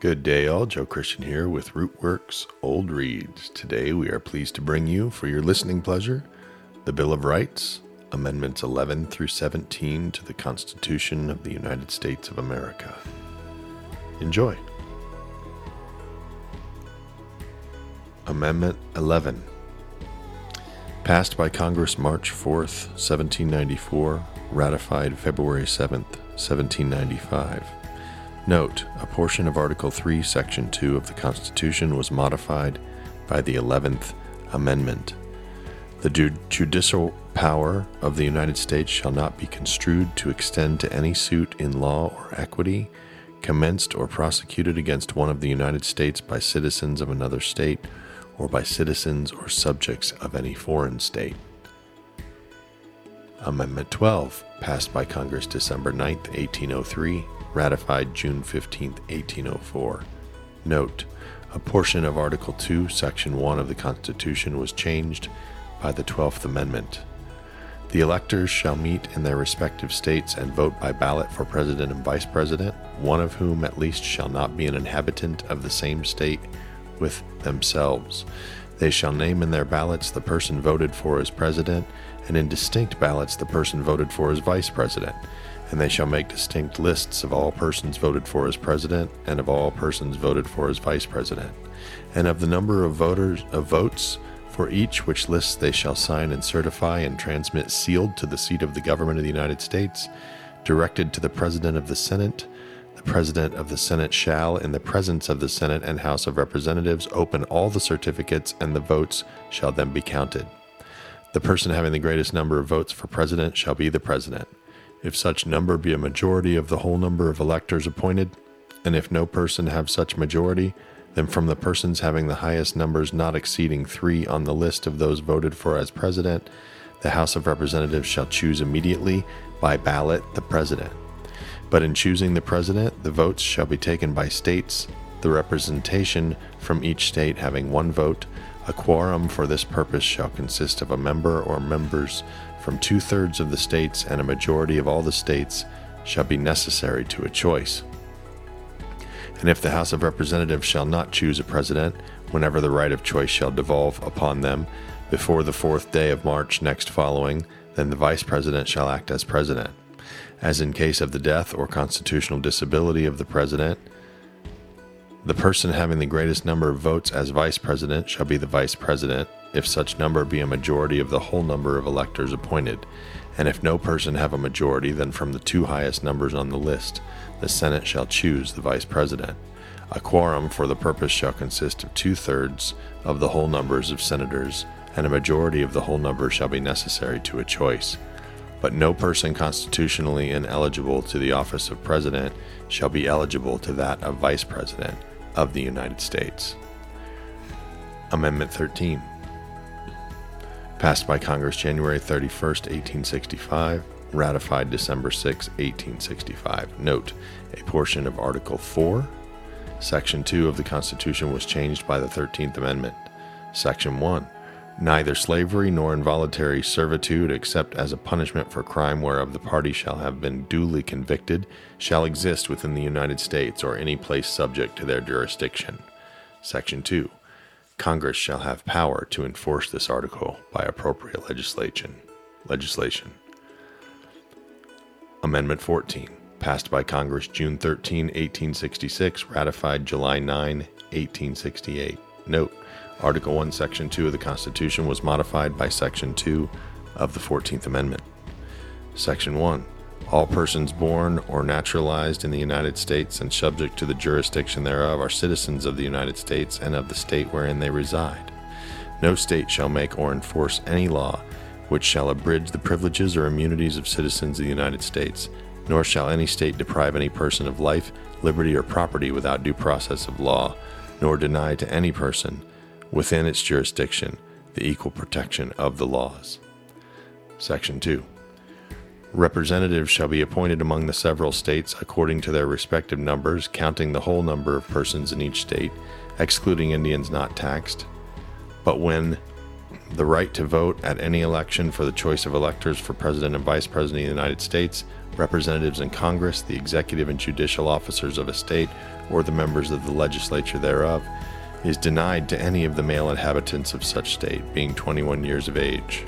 Good day, all. Joe Christian here with RootWorks Old Reads. Today we are pleased to bring you, for your listening pleasure, the Bill of Rights, Amendments 11 through 17 to the Constitution of the United States of America. Enjoy. Amendment 11. Passed by Congress March 4th, 1794, ratified February 7th, 1795. Note, a portion of Article 3, Section 2 of the Constitution was modified by the 11th Amendment. The judicial power of the United States shall not be construed to extend to any suit in law or equity commenced or prosecuted against one of the United States by citizens of another state or by citizens or subjects of any foreign state. Amendment 12, passed by Congress December 9, 1803 ratified June 15, 1804. Note, a portion of Article 2, Section 1 of the Constitution was changed by the 12th Amendment. The electors shall meet in their respective states and vote by ballot for President and Vice President, one of whom at least shall not be an inhabitant of the same state with themselves. They shall name in their ballots the person voted for as President, and in distinct ballots the person voted for as Vice President and they shall make distinct lists of all persons voted for as president and of all persons voted for as vice president, and of the number of voters of votes for each which lists they shall sign and certify and transmit sealed to the seat of the government of the United States, directed to the president of the Senate. The president of the Senate shall, in the presence of the Senate and House of Representatives, open all the certificates, and the votes shall then be counted. The person having the greatest number of votes for president shall be the president if such number be a majority of the whole number of electors appointed, and if no person have such majority, then from the persons having the highest numbers not exceeding three on the list of those voted for as president, the House of Representatives shall choose immediately by ballot the president. But in choosing the president, the votes shall be taken by states, the representation from each state having one vote. A quorum for this purpose shall consist of a member or members from two thirds of the states and a majority of all the states shall be necessary to a choice. And if the House of Representatives shall not choose a president, whenever the right of choice shall devolve upon them, before the fourth day of March next following, then the Vice President shall act as President. As in case of the death or constitutional disability of the President, the person having the greatest number of votes as Vice President shall be the Vice President, if such number be a majority of the whole number of electors appointed, and if no person have a majority, then from the two highest numbers on the list, the Senate shall choose the Vice President. A quorum for the purpose shall consist of two thirds of the whole numbers of senators, and a majority of the whole number shall be necessary to a choice. But no person constitutionally ineligible to the office of President shall be eligible to that of Vice President of the United States. Amendment 13 passed by Congress January 31, 1865, ratified December 6, 1865. Note, a portion of Article 4, Section 2 of the Constitution was changed by the 13th Amendment. Section 1 Neither slavery nor involuntary servitude, except as a punishment for crime whereof the party shall have been duly convicted, shall exist within the United States or any place subject to their jurisdiction. Section 2 Congress shall have power to enforce this article by appropriate legislation. Legislation. Amendment 14, passed by Congress June 13, 1866, ratified July 9, 1868. Note, Article 1, Section 2 of the Constitution was modified by Section 2 of the 14th Amendment. Section 1 all persons born or naturalized in the United States and subject to the jurisdiction thereof are citizens of the United States and of the state wherein they reside. No state shall make or enforce any law which shall abridge the privileges or immunities of citizens of the United States, nor shall any state deprive any person of life, liberty, or property without due process of law, nor deny to any person within its jurisdiction the equal protection of the laws. Section 2. Representatives shall be appointed among the several states according to their respective numbers, counting the whole number of persons in each state, excluding Indians not taxed. But when the right to vote at any election for the choice of electors for President and Vice President of the United States, representatives in Congress, the executive and judicial officers of a state, or the members of the legislature thereof, is denied to any of the male inhabitants of such state, being 21 years of age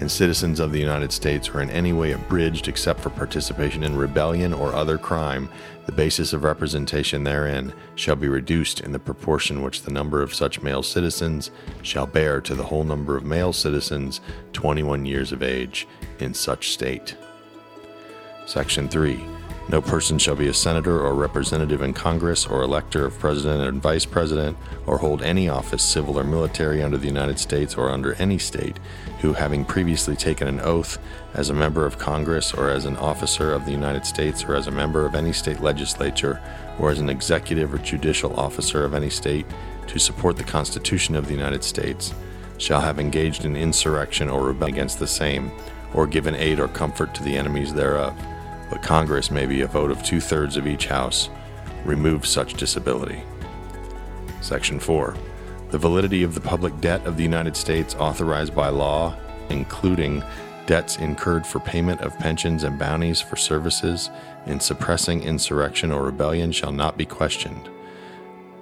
and citizens of the United States are in any way abridged except for participation in rebellion or other crime, the basis of representation therein shall be reduced in the proportion which the number of such male citizens shall bear to the whole number of male citizens 21 years of age in such state. Section 3. No person shall be a senator or representative in Congress or elector of president and vice president or hold any office, civil or military, under the United States or under any state, who, having previously taken an oath as a member of Congress or as an officer of the United States or as a member of any state legislature or as an executive or judicial officer of any state to support the Constitution of the United States, shall have engaged in insurrection or rebellion against the same, or given aid or comfort to the enemies thereof but Congress may be a vote of two thirds of each House, remove such disability. Section 4. The validity of the public debt of the United States authorized by law, including debts incurred for payment of pensions and bounties for services in suppressing insurrection or rebellion, shall not be questioned.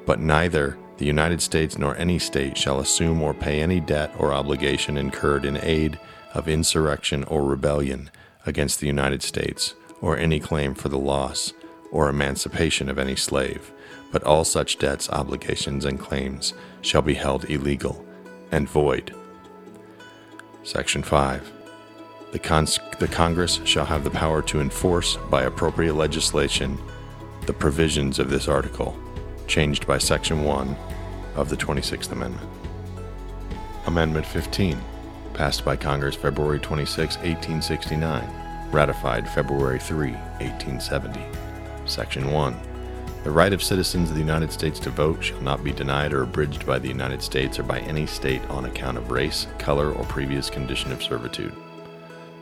But neither the United States nor any state shall assume or pay any debt or obligation incurred in aid of insurrection or rebellion against the United States or any claim for the loss or emancipation of any slave, but all such debts, obligations, and claims shall be held illegal and void. Section 5. The, Cons- the Congress shall have the power to enforce by appropriate legislation the provisions of this article, changed by Section 1 of the 26th Amendment. Amendment 15, passed by Congress February 26, 1869 ratified February 3, 1870. Section 1. The right of citizens of the United States to vote shall not be denied or abridged by the United States or by any state on account of race, color, or previous condition of servitude.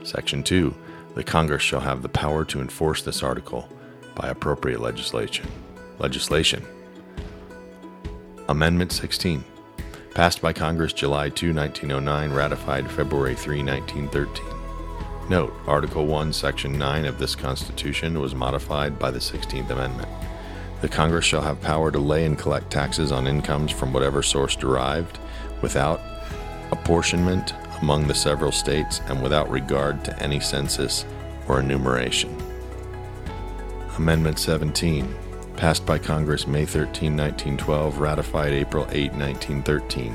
Section 2. The Congress shall have the power to enforce this article by appropriate legislation. Legislation. Amendment 16. Passed by Congress July 2, 1909, ratified February 3, 1913. Note, Article 1, Section 9 of this Constitution was modified by the 16th Amendment. The Congress shall have power to lay and collect taxes on incomes from whatever source derived, without apportionment among the several states and without regard to any census or enumeration. Amendment 17, passed by Congress May 13, 1912, ratified April 8, 1913.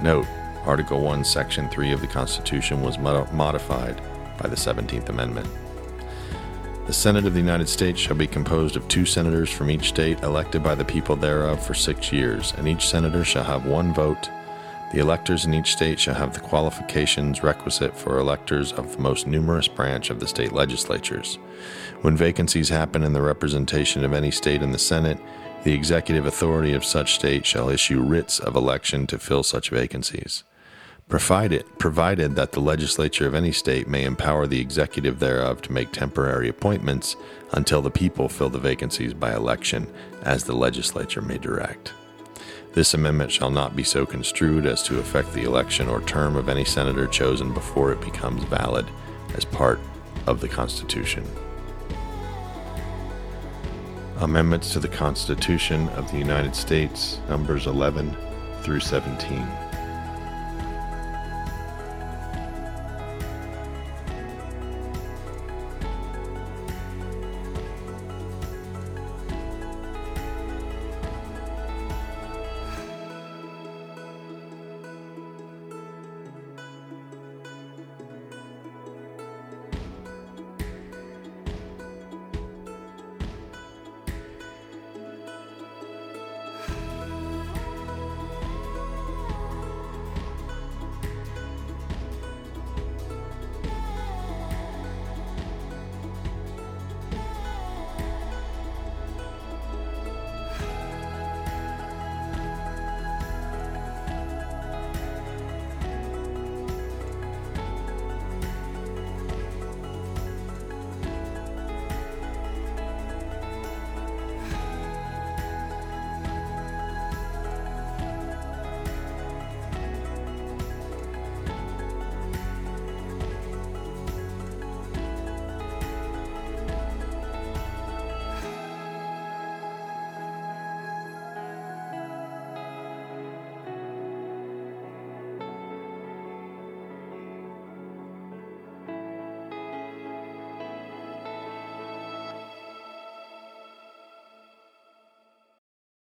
Note, Article 1, Section 3 of the Constitution was mod- modified by the 17th Amendment. The Senate of the United States shall be composed of two senators from each state elected by the people thereof for six years, and each senator shall have one vote. The electors in each state shall have the qualifications requisite for electors of the most numerous branch of the state legislatures. When vacancies happen in the representation of any state in the Senate, the executive authority of such state shall issue writs of election to fill such vacancies provided, provided that the legislature of any state may empower the executive thereof to make temporary appointments until the people fill the vacancies by election, as the legislature may direct. This amendment shall not be so construed as to affect the election or term of any senator chosen before it becomes valid as part of the Constitution. Amendments to the Constitution of the United States, numbers 11 through 17.